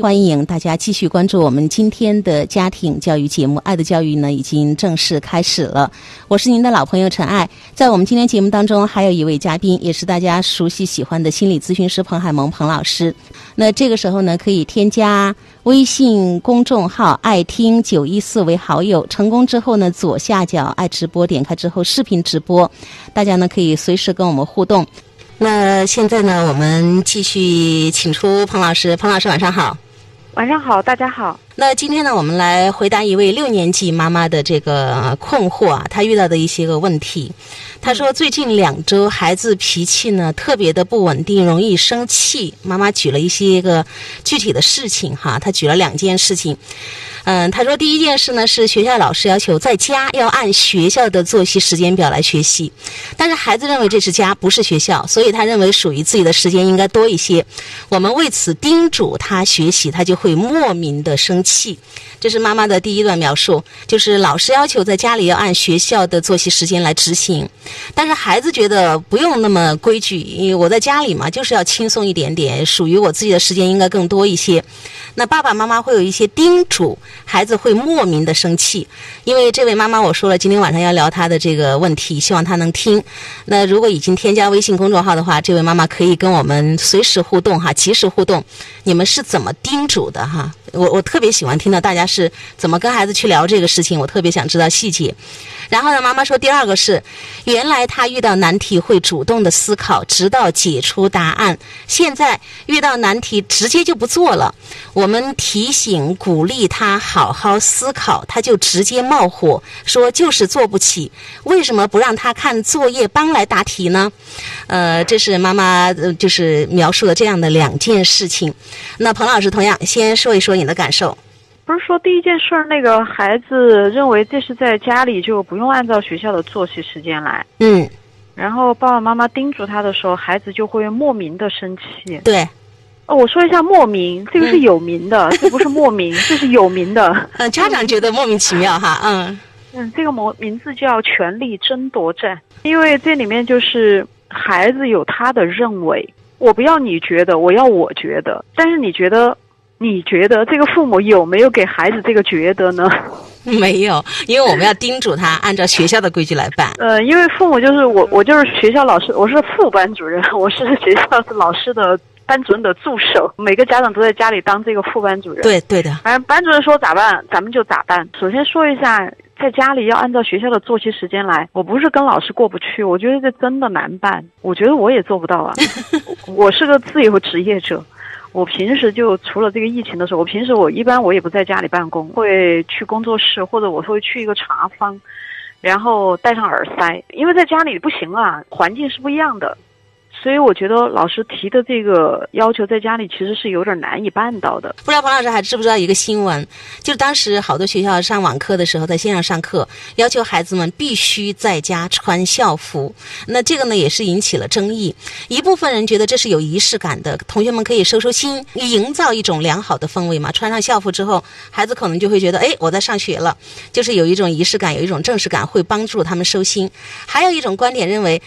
欢迎大家继续关注我们今天的家庭教育节目《爱的教育》呢，已经正式开始了。我是您的老朋友陈爱，在我们今天节目当中，还有一位嘉宾，也是大家熟悉喜欢的心理咨询师彭海萌彭老师。那这个时候呢，可以添加微信公众号“爱听九一四”为好友，成功之后呢，左下角爱直播点开之后视频直播，大家呢可以随时跟我们互动。那现在呢，我们继续请出彭老师。彭老师，晚上好。晚上好，大家好。那今天呢，我们来回答一位六年级妈妈的这个困惑啊，她遇到的一些个问题。她说，最近两周孩子脾气呢特别的不稳定，容易生气。妈妈举了一些个具体的事情哈，她举了两件事情。嗯，他说第一件事呢是学校老师要求在家要按学校的作息时间表来学习，但是孩子认为这是家不是学校，所以他认为属于自己的时间应该多一些。我们为此叮嘱他学习，他就会莫名的生气。这是妈妈的第一段描述，就是老师要求在家里要按学校的作息时间来执行，但是孩子觉得不用那么规矩，因为我在家里嘛就是要轻松一点点，属于我自己的时间应该更多一些。那爸爸妈妈会有一些叮嘱。孩子会莫名的生气，因为这位妈妈我说了，今天晚上要聊她的这个问题，希望她能听。那如果已经添加微信公众号的话，这位妈妈可以跟我们随时互动哈，及时互动。你们是怎么叮嘱的哈？我我特别喜欢听到大家是怎么跟孩子去聊这个事情，我特别想知道细节。然后呢，妈妈说第二个是，原来她遇到难题会主动的思考，直到解出答案。现在遇到难题直接就不做了。我们提醒鼓励他好好思考，他就直接冒火说就是做不起。为什么不让他看作业帮来答题呢？呃，这是妈妈就是描述了这样的两件事情。那彭老师同样先说一说你的感受。不是说第一件事儿，那个孩子认为这是在家里就不用按照学校的作息时间来。嗯。然后爸爸妈妈叮嘱他的时候，孩子就会莫名的生气。对。哦，我说一下莫名，这个是有名的，这不是莫名，这是有名的。嗯，家长觉得莫名其妙哈，嗯。嗯，这个名名字叫权力争夺战，因为这里面就是孩子有他的认为，我不要你觉得，我要我觉得，但是你觉得。你觉得这个父母有没有给孩子这个觉得呢？没有，因为我们要叮嘱他 按照学校的规矩来办。呃，因为父母就是我，我就是学校老师，我是副班主任，我是学校是老师的班主任的助手。每个家长都在家里当这个副班主任。对对的，反正班主任说咋办，咱们就咋办。首先说一下，在家里要按照学校的作息时间来。我不是跟老师过不去，我觉得这真的难办。我觉得我也做不到啊，我是个自由职业者。我平时就除了这个疫情的时候，我平时我一般我也不在家里办公，会去工作室或者我会去一个茶坊，然后戴上耳塞，因为在家里不行啊，环境是不一样的。所以我觉得老师提的这个要求在家里其实是有点难以办到的。不知道彭老师还知不知道一个新闻？就是当时好多学校上网课的时候，在线上上课，要求孩子们必须在家穿校服。那这个呢，也是引起了争议。一部分人觉得这是有仪式感的，同学们可以收收心，营造一种良好的氛围嘛。穿上校服之后，孩子可能就会觉得，哎，我在上学了，就是有一种仪式感，有一种正式感，会帮助他们收心。还有一种观点认为。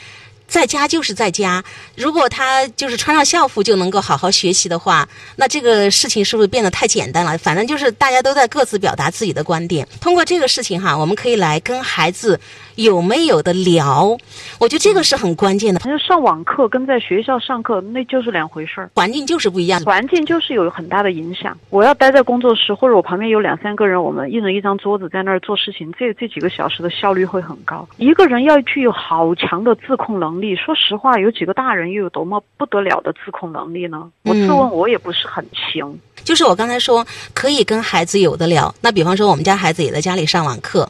在家就是在家，如果他就是穿上校服就能够好好学习的话，那这个事情是不是变得太简单了？反正就是大家都在各自表达自己的观点。通过这个事情哈，我们可以来跟孩子有没有的聊。我觉得这个是很关键的。反正上网课跟在学校上课那就是两回事儿，环境就是不一样，环境就是有很大的影响。我要待在工作室，或者我旁边有两三个人，我们一人一张桌子在那儿做事情，这这几个小时的效率会很高。一个人要具有好强的自控能。能力，说实话，有几个大人又有多么不得了的自控能力呢？我自问，我也不是很行。就是我刚才说，可以跟孩子有的聊。那比方说，我们家孩子也在家里上网课，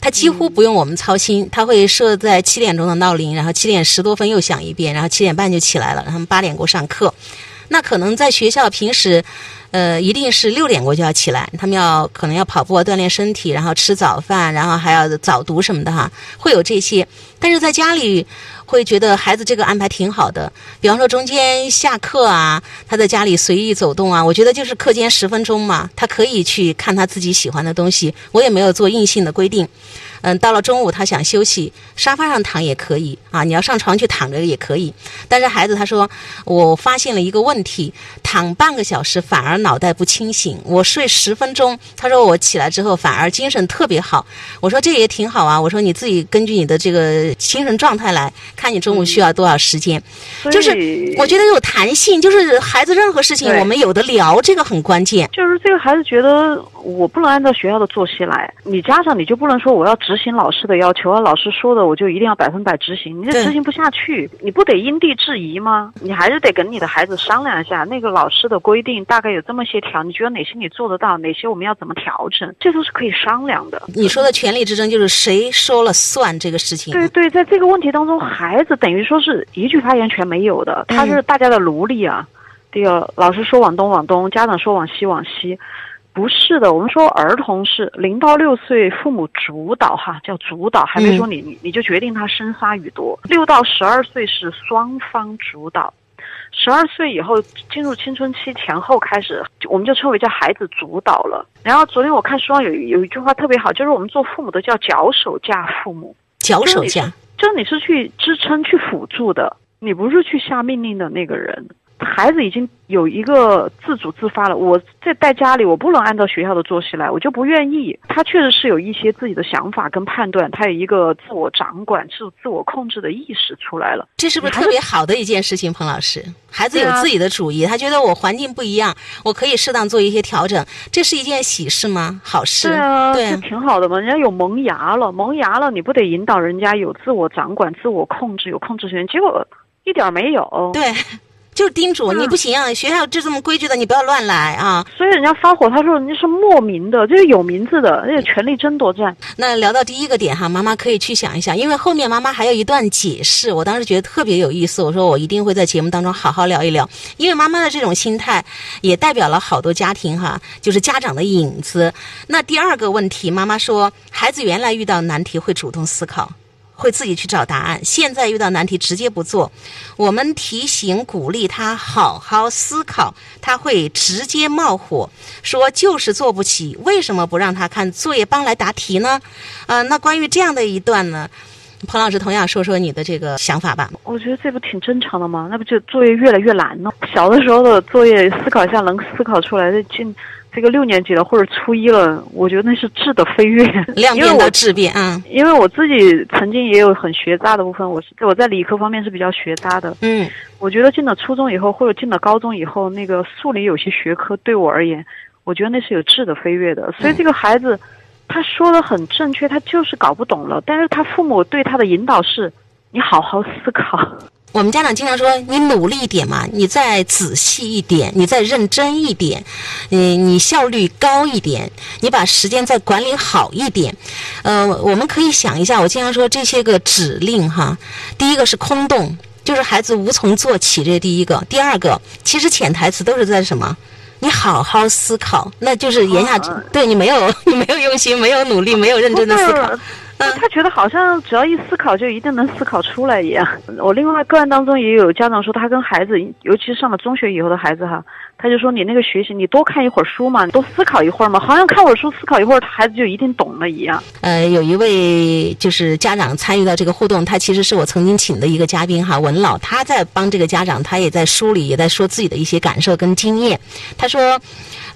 他几乎不用我们操心，他会设在七点钟的闹铃，然后七点十多分又响一遍，然后七点半就起来了，然后八点过上课。那可能在学校平时。呃，一定是六点过就要起来，他们要可能要跑步锻炼身体，然后吃早饭，然后还要早读什么的哈，会有这些。但是在家里会觉得孩子这个安排挺好的，比方说中间下课啊，他在家里随意走动啊，我觉得就是课间十分钟嘛，他可以去看他自己喜欢的东西，我也没有做硬性的规定。嗯，到了中午他想休息，沙发上躺也可以啊，你要上床去躺着也可以。但是孩子他说，我发现了一个问题，躺半个小时反而脑袋不清醒，我睡十分钟，他说我起来之后反而精神特别好。我说这也挺好啊，我说你自己根据你的这个精神状态来看，你中午需要多少时间。就是我觉得有弹性，就是孩子任何事情我们有的聊，这个很关键。就是这个孩子觉得我不能按照学校的作息来，你家长你就不能说我要执行老师的要求啊，老师说的我就一定要百分百执行，你这执行不下去，你不得因地制宜吗？你还是得跟你的孩子商量一下，那个老师的规定大概有这么些条，你觉得哪些你做得到，哪些我们要怎么调整，这都是可以商量的。你说的权力之争就是谁说了算这个事情？对对，在这个问题当中，孩子等于说是一句发言权没有的，他是大家的奴隶啊。这个老师说往东往东，家长说往西往西，不是的。我们说儿童是零到六岁父母主导哈，叫主导，还没说你你你就决定他生杀予夺。六到十二岁是双方主导，十二岁以后进入青春期前后开始，我们就称为叫孩子主导了。然后昨天我看书上有有一句话特别好，就是我们做父母的叫脚手架父母，脚手架，就是你是去支撑去辅助的，你不是去下命令的那个人。孩子已经有一个自主自发了。我在在家里，我不能按照学校的作息来，我就不愿意。他确实是有一些自己的想法跟判断，他有一个自我掌管、自自我控制的意识出来了。这是不是特别好的一件事情，彭老师？孩子有自己的主意，他觉得我环境不一样，我可以适当做一些调整，这是一件喜事吗？好事。对啊，这挺好的嘛。人家有萌芽了，萌芽了，你不得引导人家有自我掌管、自我控制、有控制权？结果一点没有。对。就是叮嘱你不行，学校就这么规矩的，你不要乱来啊！所以人家发火，他说人家是莫名的，就是有名字的，那个权力争夺战。那聊到第一个点哈，妈妈可以去想一想，因为后面妈妈还有一段解释，我当时觉得特别有意思。我说我一定会在节目当中好好聊一聊，因为妈妈的这种心态也代表了好多家庭哈，就是家长的影子。那第二个问题，妈妈说孩子原来遇到难题会主动思考。会自己去找答案。现在遇到难题直接不做，我们提醒鼓励他好好思考，他会直接冒火，说就是做不起。为什么不让他看作业帮来答题呢？啊，那关于这样的一段呢，彭老师同样说说你的这个想法吧。我觉得这不挺正常的吗？那不就作业越来越难了？小的时候的作业思考一下能思考出来的进。这个六年级了或者初一了，我觉得那是质的飞跃，量变到质变啊！因为我自己曾经也有很学渣的部分，我是我在理科方面是比较学渣的。嗯，我觉得进了初中以后或者进了高中以后，那个数理有些学科对我而言，我觉得那是有质的飞跃的。所以这个孩子，他说的很正确，他就是搞不懂了，但是他父母对他的引导是：你好好思考。我们家长经常说：“你努力一点嘛，你再仔细一点，你再认真一点，你你效率高一点，你把时间再管理好一点。”呃，我们可以想一下，我经常说这些个指令哈，第一个是空洞，就是孩子无从做起，这是第一个；第二个，其实潜台词都是在什么？你好好思考，那就是言下之对你没有 你没有用心，没有努力，没有认真的思考。他觉得好像只要一思考就一定能思考出来一样。我另外个案当中也有家长说，他跟孩子，尤其是上了中学以后的孩子哈，他就说你那个学习，你多看一会儿书嘛，多思考一会儿嘛，好像看会儿书思考一会儿，孩子就一定懂了一样。呃，有一位就是家长参与到这个互动，他其实是我曾经请的一个嘉宾哈，文老，他在帮这个家长，他也在梳理，也在说自己的一些感受跟经验。他说。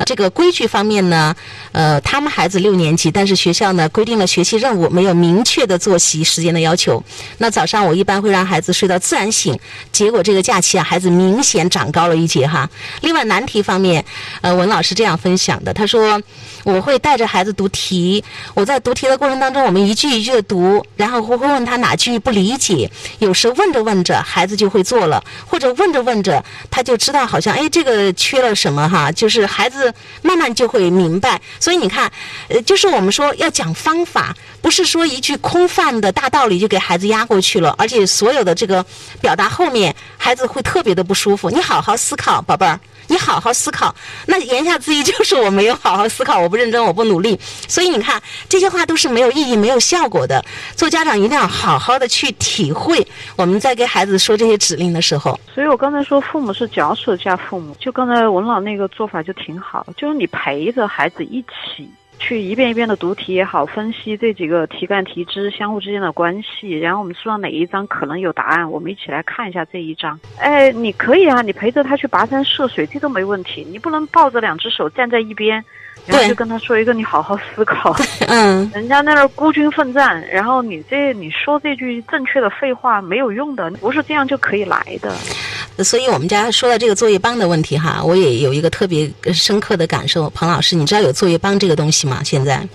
这个规矩方面呢，呃，他们孩子六年级，但是学校呢规定了学习任务，没有明确的作息时间的要求。那早上我一般会让孩子睡到自然醒，结果这个假期啊，孩子明显长高了一截哈。另外呢难题方面，呃，文老师这样分享的，他说我会带着孩子读题，我在读题的过程当中，我们一句一句的读，然后会会问他哪句不理解，有时问着问着孩子就会做了，或者问着问着他就知道好像哎这个缺了什么哈，就是孩子。慢慢就会明白，所以你看，呃，就是我们说要讲方法，不是说一句空泛的大道理就给孩子压过去了，而且所有的这个表达后面，孩子会特别的不舒服。你好好思考，宝贝儿。你好好思考，那言下之意就是我没有好好思考，我不认真，我不努力。所以你看，这些话都是没有意义、没有效果的。做家长一定要好好的去体会，我们在给孩子说这些指令的时候。所以我刚才说，父母是脚手架父母，就刚才文老那个做法就挺好，就是你陪着孩子一起。去一遍一遍的读题也好，分析这几个题干题支相互之间的关系，然后我们书上哪一章可能有答案，我们一起来看一下这一章。哎，你可以啊，你陪着他去跋山涉水，这都没问题。你不能抱着两只手站在一边。然后就跟他说一个，你好好思考。嗯，人家在那儿孤军奋战，然后你这你说这句正确的废话没有用的，不是这样就可以来的。所以我们家说到这个作业帮的问题哈，我也有一个特别深刻的感受。彭老师，你知道有作业帮这个东西吗？现在？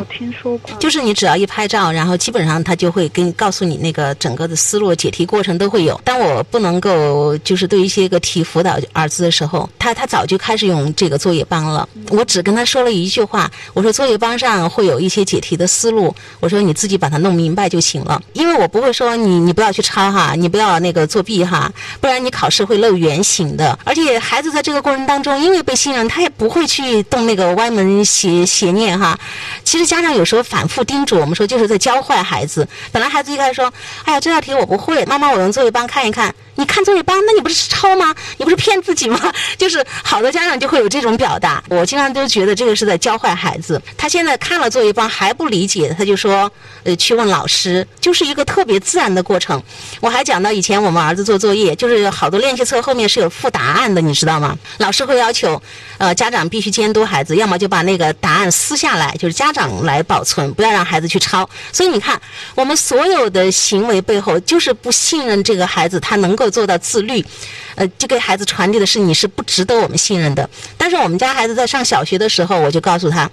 我听说过。就是你只要一拍照，然后基本上他就会跟告诉你那个整个的思路、解题过程都会有。当我不能够就是对一些个题辅导儿子的时候，他他早就开始用这个作业帮了。我只跟他说了一句话，我说作业帮上会有一些解题的思路，我说你自己把它弄明白就行了。因为我不会说你你不要去抄哈，你不要那个作弊哈，不然你考。试会漏原形的，而且孩子在这个过程当中，因为被信任，他也不会去动那个歪门邪邪念哈。其实家长有时候反复叮嘱我们说，就是在教坏孩子。本来孩子一开始说：“哎呀，这道题我不会，妈妈我用作业帮看一看。”你看作业帮，那你不是抄吗？你不是骗自己吗？就是好多家长就会有这种表达。我经常都觉得这个是在教坏孩子。他现在看了作业帮还不理解，他就说：“呃，去问老师。”就是一个特别自然的过程。我还讲到以前我们儿子做作业，就是好多练习册后面是有附答案的，你知道吗？老师会要求，呃，家长必须监督孩子，要么就把那个答案撕下来，就是家长来保存，不要让孩子去抄。所以你看，我们所有的行为背后就是不信任这个孩子，他能够。做到自律，呃，就给孩子传递的是你是不值得我们信任的。但是我们家孩子在上小学的时候，我就告诉他，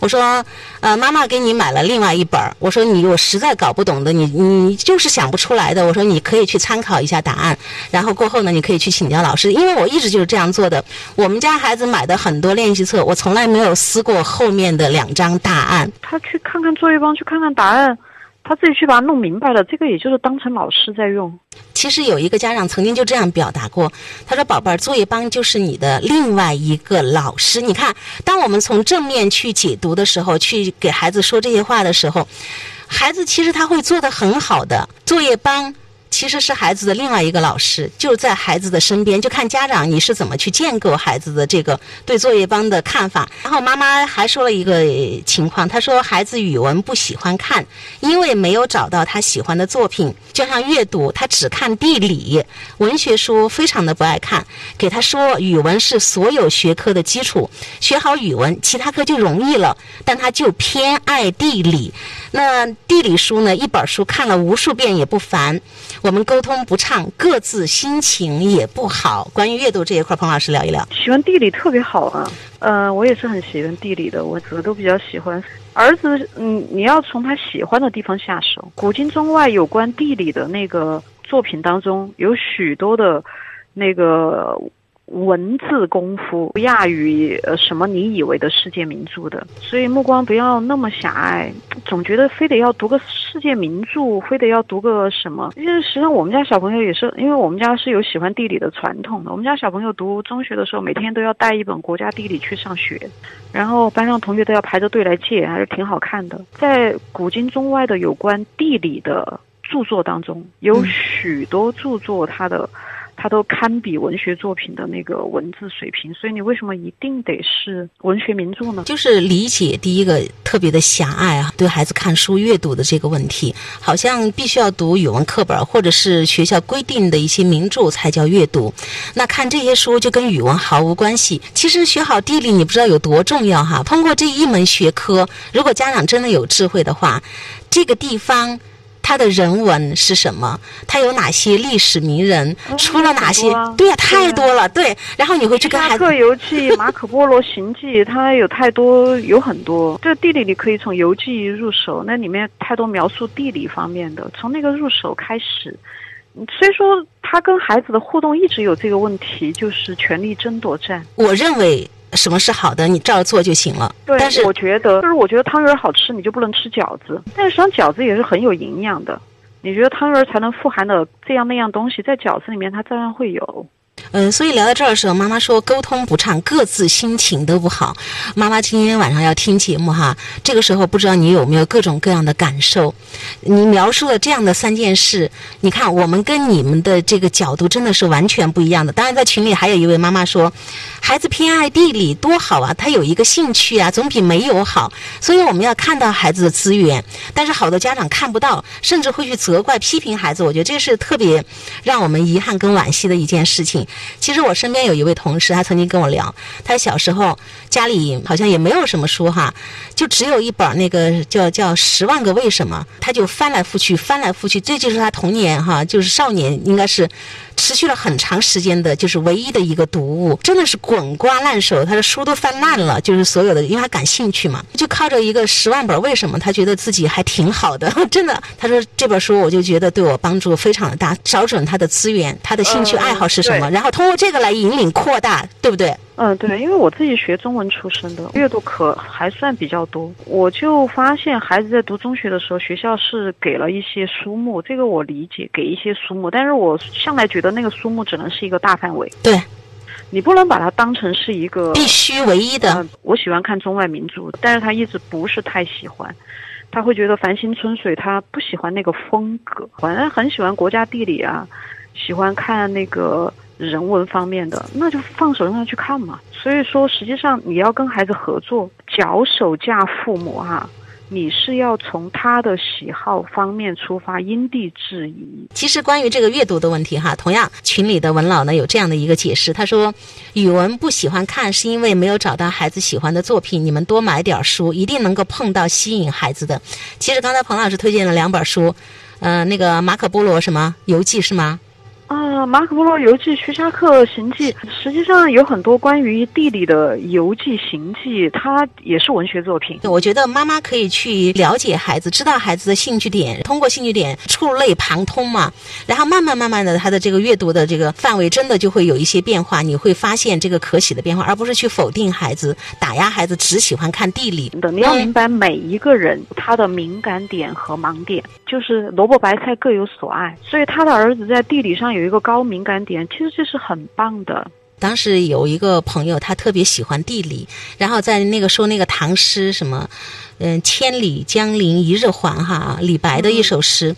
我说，呃，妈妈给你买了另外一本，我说你我实在搞不懂的，你你就是想不出来的，我说你可以去参考一下答案，然后过后呢，你可以去请教老师，因为我一直就是这样做的。我们家孩子买的很多练习册，我从来没有撕过后面的两张答案。他去看看作业帮，去看看答案。他自己去把它弄明白了，这个也就是当成老师在用。其实有一个家长曾经就这样表达过，他说：“宝贝儿，作业帮就是你的另外一个老师。你看，当我们从正面去解读的时候，去给孩子说这些话的时候，孩子其实他会做得很好的。作业帮。”其实是孩子的另外一个老师，就在孩子的身边，就看家长你是怎么去建构孩子的这个对作业帮的看法。然后妈妈还说了一个情况，她说孩子语文不喜欢看，因为没有找到他喜欢的作品，就像阅读，他只看地理文学书，非常的不爱看。给他说语文是所有学科的基础，学好语文，其他科就容易了。但他就偏爱地理，那地理书呢，一本书看了无数遍也不烦。我们沟通不畅，各自心情也不好。关于阅读这一块，彭老师聊一聊。喜欢地理特别好啊，呃，我也是很喜欢地理的，我个都比较喜欢。儿子，嗯，你要从他喜欢的地方下手。古今中外有关地理的那个作品当中，有许多的，那个。文字功夫不亚于呃什么你以为的世界名著的，所以目光不要那么狭隘，总觉得非得要读个世界名著，非得要读个什么。因为实际上我们家小朋友也是，因为我们家是有喜欢地理的传统的。我们家小朋友读中学的时候，每天都要带一本国家地理去上学，然后班上同学都要排着队来借，还是挺好看的。在古今中外的有关地理的著作当中，有许多著作它的。它都堪比文学作品的那个文字水平，所以你为什么一定得是文学名著呢？就是理解第一个特别的狭隘啊，对孩子看书阅读的这个问题，好像必须要读语文课本或者是学校规定的一些名著才叫阅读，那看这些书就跟语文毫无关系。其实学好地理，你不知道有多重要哈。通过这一门学科，如果家长真的有智慧的话，这个地方。它的人文是什么？它有哪些历史名人？出了哪些？对呀，太多了。对，然后你会去跟孩子。游记、马可波罗行记，它有太多，有很多。这地理你可以从游记入手，那里面太多描述地理方面的，从那个入手开始。所以说，他跟孩子的互动一直有这个问题，就是权力争夺战。我认为。什么是好的？你照着做就行了。对，但是我觉得，就是我觉得汤圆好吃，你就不能吃饺子。但实际上饺子也是很有营养的。你觉得汤圆才能富含的这样那样东西，在饺子里面它照样会有。嗯，所以聊到这儿的时候，妈妈说沟通不畅，各自心情都不好。妈妈今天晚上要听节目哈，这个时候不知道你有没有各种各样的感受？你描述了这样的三件事，你看我们跟你们的这个角度真的是完全不一样的。当然，在群里还有一位妈妈说，孩子偏爱地理多好啊，他有一个兴趣啊，总比没有好。所以我们要看到孩子的资源，但是好多家长看不到，甚至会去责怪、批评孩子。我觉得这是特别让我们遗憾跟惋惜的一件事情。其实我身边有一位同事，他曾经跟我聊，他小时候家里好像也没有什么书哈，就只有一本那个叫叫《十万个为什么》，他就翻来覆去，翻来覆去，这就是他童年哈，就是少年应该是持续了很长时间的，就是唯一的一个读物，真的是滚瓜烂熟，他的书都翻烂了，就是所有的，因为他感兴趣嘛，就靠着一个十万本为什么，他觉得自己还挺好的，真的，他说这本书我就觉得对我帮助非常的大，找准他的资源，他的兴趣爱好是什么，然后通过这个来引领扩大，对不对？嗯，对，因为我自己学中文出身的，阅读可还算比较多。我就发现孩子在读中学的时候，学校是给了一些书目，这个我理解，给一些书目。但是我向来觉得那个书目只能是一个大范围，对，你不能把它当成是一个必须唯一的。嗯，我喜欢看中外名著，但是他一直不是太喜欢，他会觉得繁星春水，他不喜欢那个风格，反正很喜欢国家地理啊，喜欢看那个。人文方面的，那就放手让他去看嘛。所以说，实际上你要跟孩子合作，脚手架父母哈，你是要从他的喜好方面出发，因地制宜。其实关于这个阅读的问题哈，同样群里的文老呢有这样的一个解释，他说语文不喜欢看是因为没有找到孩子喜欢的作品，你们多买点书，一定能够碰到吸引孩子的。其实刚才彭老师推荐了两本书，呃，那个马可波罗什么游记是吗？啊，《马可波罗游记》《徐霞客行记》，实际上有很多关于地理的游记、行记，它也是文学作品。我觉得妈妈可以去了解孩子，知道孩子的兴趣点，通过兴趣点触类旁通嘛，然后慢慢慢慢的，他的这个阅读的这个范围真的就会有一些变化，你会发现这个可喜的变化，而不是去否定孩子、打压孩子，只喜欢看地理的。你要明白每一个人他的敏感点和盲点，就是萝卜白菜各有所爱，所以他的儿子在地理上。有一个高敏感点，其实这是很棒的。当时有一个朋友，他特别喜欢地理，然后在那个说那个唐诗什么，嗯，千里江陵一日还哈，李白的一首诗，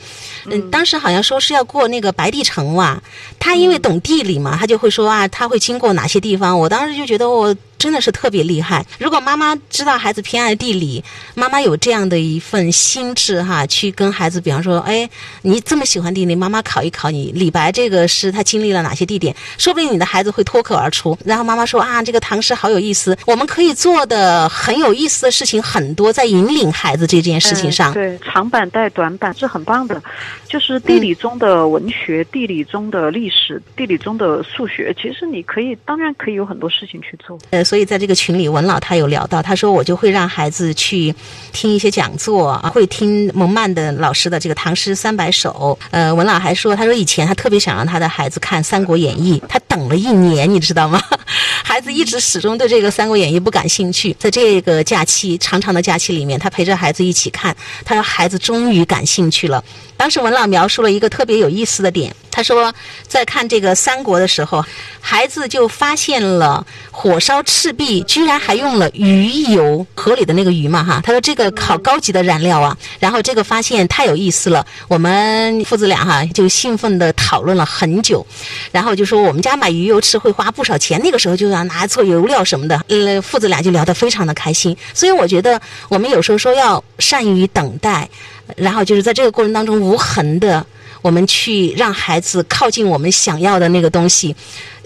嗯，当时好像说是要过那个白帝城哇，他因为懂地理嘛，他就会说啊，他会经过哪些地方，我当时就觉得我。真的是特别厉害。如果妈妈知道孩子偏爱地理，妈妈有这样的一份心智哈，去跟孩子，比方说，哎，你这么喜欢地理，妈妈考一考你。李白这个诗他经历了哪些地点？说不定你的孩子会脱口而出。然后妈妈说啊，这个唐诗好有意思，我们可以做的很有意思的事情很多，在引领孩子这件事情上。对，长板带短板是很棒的，就是地理中的文学，地理中的历史，地理中的数学，其实你可以，当然可以有很多事情去做。呃。所以在这个群里，文老他有聊到，他说我就会让孩子去听一些讲座啊，会听蒙曼的老师的这个《唐诗三百首》。呃，文老还说，他说以前他特别想让他的孩子看《三国演义》，他等了一年，你知道吗？孩子一直始终对这个《三国演义》不感兴趣。在这个假期长长的假期里面，他陪着孩子一起看，他说孩子终于感兴趣了。当时文老描述了一个特别有意思的点，他说在看这个三国的时候，孩子就发现了火烧赤壁居然还用了鱼油，河里的那个鱼嘛哈。他说这个好高级的燃料啊，然后这个发现太有意思了，我们父子俩哈就兴奋地讨论了很久，然后就说我们家买鱼油吃会花不少钱，那个时候就要拿做油料什么的，呃，父子俩就聊得非常的开心。所以我觉得我们有时候说要善于等待。然后就是在这个过程当中无痕的，我们去让孩子靠近我们想要的那个东西。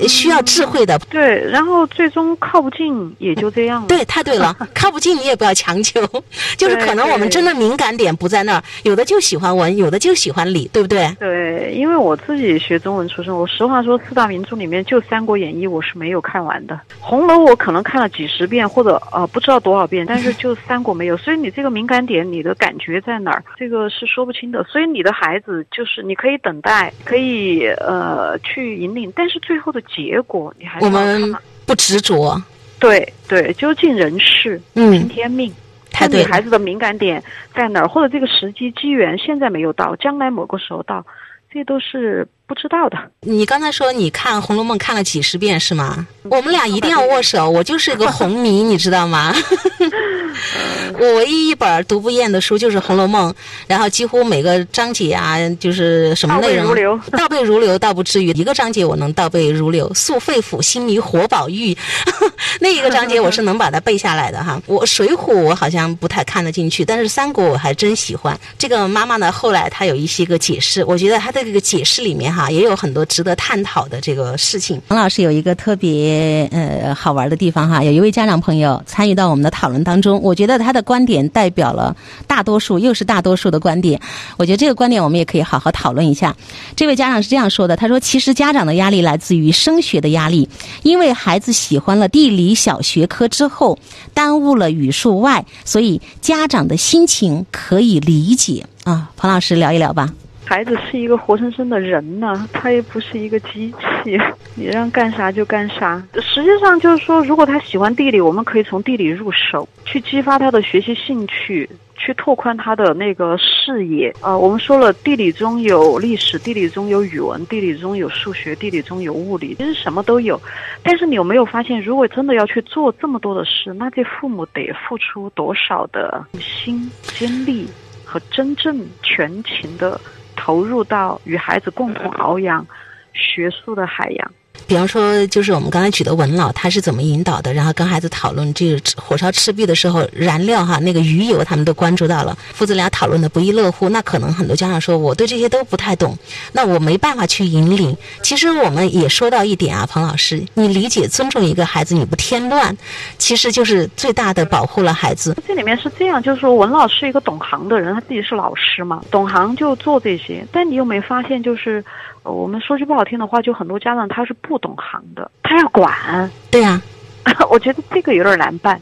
需要智慧的，对，然后最终靠不近也就这样了。对，太对了，靠不近你也不要强求，就是可能我们真的敏感点不在那儿，有的就喜欢文，有的就喜欢理，对不对？对，因为我自己学中文出身，我实话说，四大名著里面就《三国演义》我是没有看完的，《红楼》我可能看了几十遍或者呃不知道多少遍，但是就《三国》没有。所以你这个敏感点，你的感觉在哪儿？这个是说不清的。所以你的孩子就是你可以等待，可以呃去引领，但是最后的。结果你还我们不执着，对对，究竟人事，听天命，看你孩子的敏感点在哪儿，或者这个时机机缘现在没有到，将来某个时候到，这都是。不知道的。你刚才说你看《红楼梦》看了几十遍是吗？我们俩一定要握手，我就是个红迷，你知道吗？我唯一一本读不厌的书就是《红楼梦》，然后几乎每个章节啊，就是什么内容倒背如流，倒背如流倒不至于，一个章节我能倒背如流。素肺腑，心迷活宝玉，那一个章节我是能把它背下来的哈。我《水浒》我好像不太看得进去，但是《三国》我还真喜欢。这个妈妈呢，后来她有一些个解释，我觉得她的这个解释里面哈，也有很多值得探讨的这个事情。王老师有一个特别呃好玩的地方哈，有一位家长朋友参与到我们的讨论当中，我觉得他的观点代表了大多数，又是大多数的观点。我觉得这个观点我们也可以好好讨论一下。这位家长是这样说的：他说，其实家长的压力来自于升学的压力，因为孩子喜欢了地理小学科之后，耽误了语数外，所以家长的心情可以理解啊。彭老师聊一聊吧。孩子是一个活生生的人呢，他也不是一个机器，你让干啥就干啥。实际上就是说，如果他喜欢地理，我们可以从地理入手，去激发他的学习兴趣，去拓宽他的那个视野。呃，我们说了，地理中有历史，地理中有语文，地理中有数学，地理中有物理，其实什么都有。但是你有没有发现，如果真的要去做这么多的事，那这父母得付出多少的心、精力和真正全情的。投入到与孩子共同翱翔学术的海洋。比方说，就是我们刚才举的文老，他是怎么引导的？然后跟孩子讨论这个火烧赤壁的时候，燃料哈那个鱼油，他们都关注到了。父子俩讨论的不亦乐乎。那可能很多家长说，我对这些都不太懂，那我没办法去引领。其实我们也说到一点啊，彭老师，你理解、尊重一个孩子，你不添乱，其实就是最大的保护了孩子。这里面是这样，就是说文老是一个懂行的人，他自己是老师嘛，懂行就做这些。但你有没有发现，就是。呃，我们说句不好听的话，就很多家长他是不懂行的，他要管。对呀、我觉得这个有点难办。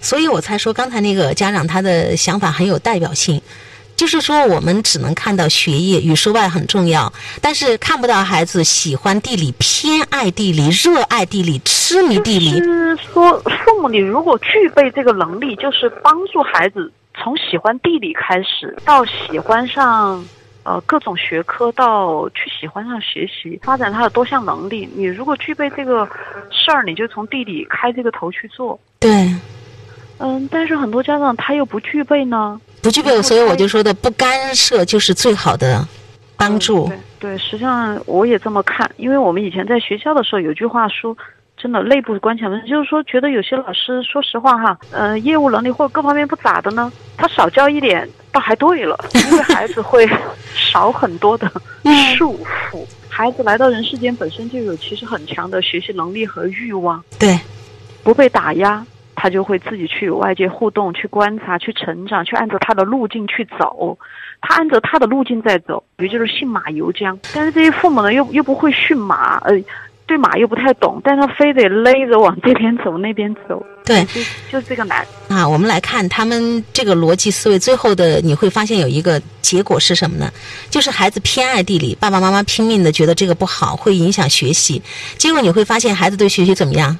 所以我才说刚才那个家长他的想法很有代表性，就是说我们只能看到学业、语数外很重要，但是看不到孩子喜欢地理、偏爱地理、热爱地理、痴迷地理。就是说，父母你如果具备这个能力，就是帮助孩子从喜欢地理开始，到喜欢上。呃，各种学科到去喜欢上学习，发展他的多项能力。你如果具备这个事儿，你就从地理开这个头去做。对，嗯，但是很多家长他又不具备呢，不具备，所以我就说的不干涉就是最好的帮助。对对，实际上我也这么看，因为我们以前在学校的时候有句话说，真的内部关起门，就是说觉得有些老师，说实话哈，呃，业务能力或者各方面不咋的呢，他少教一点倒还对了，因为孩子会 少很多的束缚。孩子来到人世间本身就有其实很强的学习能力和欲望，对，不被打压，他就会自己去与外界互动，去观察，去成长，去按照他的路径去走。他按照他的路径在走，比如就是信马由缰。但是这些父母呢，又又不会驯马，呃，对马又不太懂，但他非得勒着往这边走那边走。对，就就这个难。啊，我们来看他们这个逻辑思维，最后的你会发现有一个结果是什么呢？就是孩子偏爱地理，爸爸妈妈拼命的觉得这个不好，会影响学习。结果你会发现孩子对学习怎么样？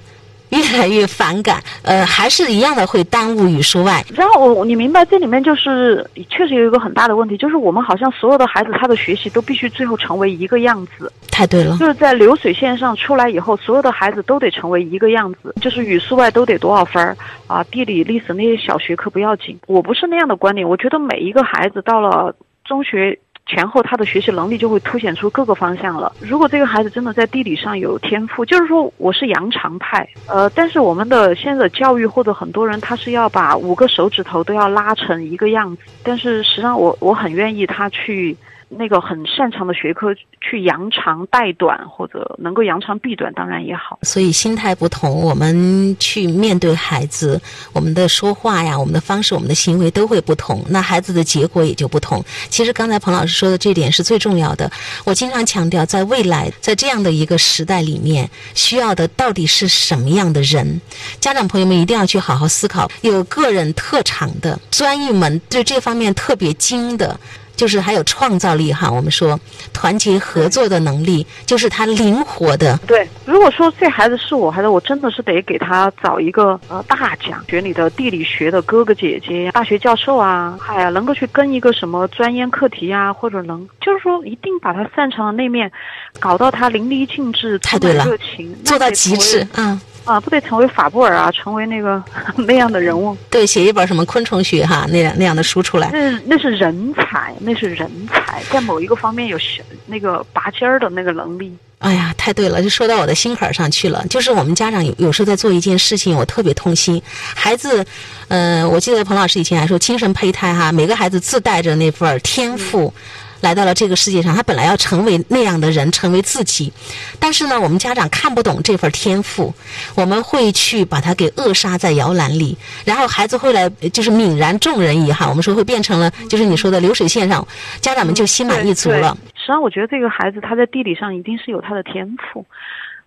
越来越反感，呃，还是一样的会耽误语数外。然后我你明白这里面就是确实有一个很大的问题，就是我们好像所有的孩子他的学习都必须最后成为一个样子。太对了，就是在流水线上出来以后，所有的孩子都得成为一个样子，就是语数外都得多少分儿啊，地理、历史那些小学科不要紧。我不是那样的观点，我觉得每一个孩子到了中学。前后他的学习能力就会凸显出各个方向了。如果这个孩子真的在地理上有天赋，就是说我是扬长派，呃，但是我们的现在的教育或者很多人他是要把五个手指头都要拉成一个样子，但是实际上我我很愿意他去。那个很擅长的学科去扬长带短，或者能够扬长避短，当然也好。所以心态不同，我们去面对孩子，我们的说话呀，我们的方式，我们的行为都会不同，那孩子的结果也就不同。其实刚才彭老师说的这点是最重要的。我经常强调，在未来，在这样的一个时代里面，需要的到底是什么样的人？家长朋友们一定要去好好思考。有个人特长的、专一门对这方面特别精的。就是还有创造力哈。我们说团结合作的能力，就是他灵活的。对，如果说这孩子是我孩子，我真的是得给他找一个呃大奖，学你的地理学的哥哥姐姐、大学教授啊，哎呀，能够去跟一个什么专业课题啊，或者能就是说一定把他擅长的那面搞到他淋漓尽致，太对了，热情做到极致，嗯。啊，不得成为法布尔啊，成为那个 那样的人物。对，写一本什么昆虫学哈，那样那样的书出来。那那是人才，那是人才，在某一个方面有那个拔尖儿的那个能力。哎呀，太对了，就说到我的心坎上去了。就是我们家长有有时候在做一件事情，我特别痛心。孩子，呃，我记得彭老师以前还说，精神胚胎哈，每个孩子自带着那份天赋。来到了这个世界上，他本来要成为那样的人，成为自己，但是呢，我们家长看不懂这份天赋，我们会去把他给扼杀在摇篮里，然后孩子会来就是泯然众人矣哈。我们说会变成了就是你说的流水线上，家长们就心满意足了。实际上，我觉得这个孩子他在地理上一定是有他的天赋，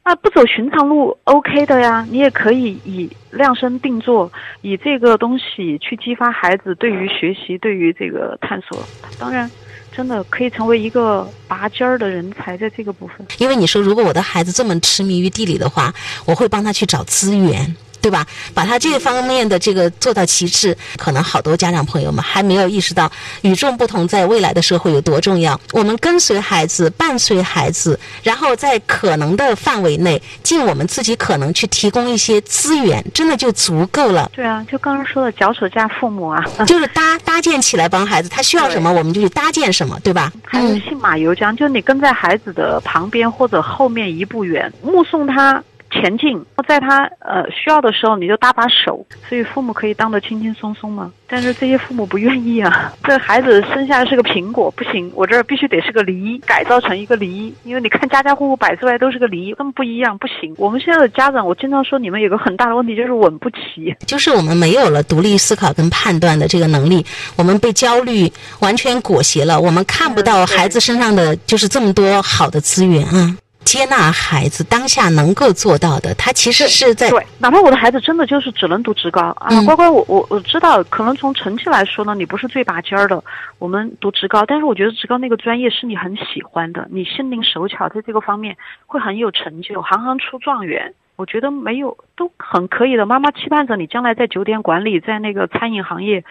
那不走寻常路 OK 的呀，你也可以以量身定做，以这个东西去激发孩子对于学习、对于这个探索，当然。真的可以成为一个拔尖儿的人才，在这个部分。因为你说，如果我的孩子这么痴迷于地理的话，我会帮他去找资源。对吧？把他这方面的这个做到极致，可能好多家长朋友们还没有意识到与众不同在未来的社会有多重要。我们跟随孩子，伴随孩子，然后在可能的范围内，尽我们自己可能去提供一些资源，真的就足够了。对啊，就刚刚说的脚手架父母啊，就是搭搭建起来帮孩子，他需要什么我们就去搭建什么，对吧？孩子信马由缰，就你跟在孩子的旁边或者后面一步远，目送他。前进，在他呃需要的时候，你就搭把手，所以父母可以当得轻轻松松嘛？但是这些父母不愿意啊，这孩子生下来是个苹果，不行，我这儿必须得是个梨，改造成一个梨，因为你看家家户户摆出来都是个梨，根本不一样，不行。我们现在的家长，我经常说你们有个很大的问题就是稳不齐，就是我们没有了独立思考跟判断的这个能力，我们被焦虑完全裹挟了，我们看不到孩子身上的就是这么多好的资源啊。接纳孩子当下能够做到的，他其实是在对。哪怕我的孩子真的就是只能读职高啊，乖乖，我我我知道，可能从成绩来说呢，你不是最拔尖儿的。我们读职高，但是我觉得职高那个专业是你很喜欢的，你心灵手巧，在这个方面会很有成就，行行出状元。我觉得没有都很可以的。妈妈期盼着你将来在酒店管理，在那个餐饮行业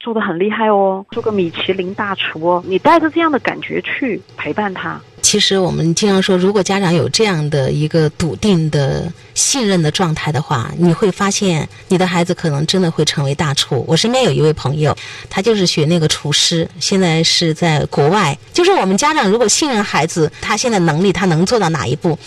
做的很厉害哦，做个米其林大厨哦。你带着这样的感觉去陪伴他。其实我们经常说，如果家长有这样的一个笃定的信任的状态的话，你会发现你的孩子可能真的会成为大厨。我身边有一位朋友，他就是学那个厨师，现在是在国外。就是我们家长如果信任孩子，他现在能力他能做到哪一步，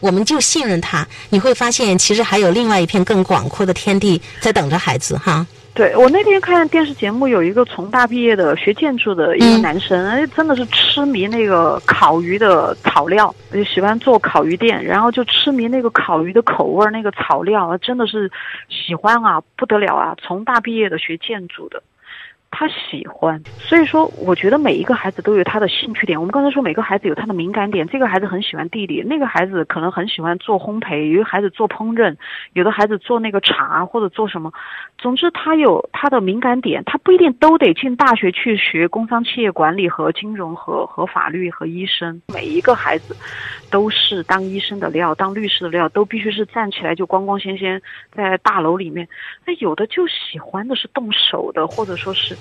我们就信任他。你会发现，其实还有另外一片更广阔的天地在等着孩子哈。对我那天看电视节目，有一个从大毕业的学建筑的一个男生，哎，真的是痴迷那个烤鱼的草料，就喜欢做烤鱼店，然后就痴迷那个烤鱼的口味，那个草料，真的是喜欢啊，不得了啊！从大毕业的学建筑的。他喜欢，所以说我觉得每一个孩子都有他的兴趣点。我们刚才说每个孩子有他的敏感点，这个孩子很喜欢地理，那个孩子可能很喜欢做烘焙，有的孩子做烹饪，有的孩子做那个茶或者做什么。总之，他有他的敏感点，他不一定都得进大学去学工商企业管理和金融和和法律和医生。每一个孩子都是当医生的料，当律师的料，都必须是站起来就光光鲜鲜在大楼里面。那有的就喜欢的是动手的，或者说是。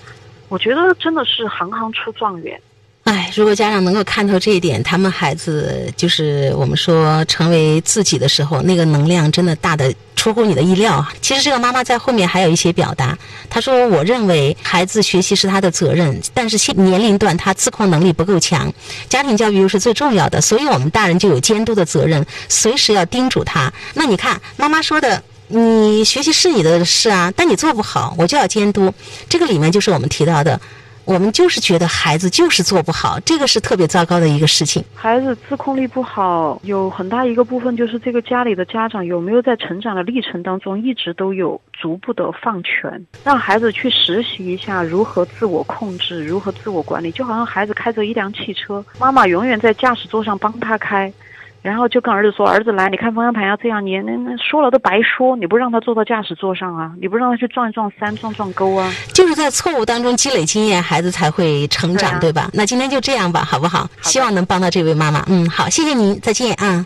我觉得真的是行行出状元。哎，如果家长能够看透这一点，他们孩子就是我们说成为自己的时候，那个能量真的大的出乎你的意料。其实这个妈妈在后面还有一些表达，她说：“我认为孩子学习是他的责任，但是现年龄段他自控能力不够强，家庭教育又是最重要的，所以我们大人就有监督的责任，随时要叮嘱他。那你看妈妈说的。”你学习是你的事啊，但你做不好，我就要监督。这个里面就是我们提到的，我们就是觉得孩子就是做不好，这个是特别糟糕的一个事情。孩子自控力不好，有很大一个部分就是这个家里的家长有没有在成长的历程当中一直都有逐步的放权，让孩子去实习一下如何自我控制，如何自我管理。就好像孩子开着一辆汽车，妈妈永远在驾驶座上帮他开。然后就跟儿子说：“儿子来，你看方向盘要这样你，那那说了都白说，你不让他坐到驾驶座上啊，你不让他去撞一撞山、撞撞沟啊。”就是在错误当中积累经验，孩子才会成长，对啊对吧？那今天就这样吧，好不好？希望能帮到这位妈妈。嗯，好，谢谢您，再见啊。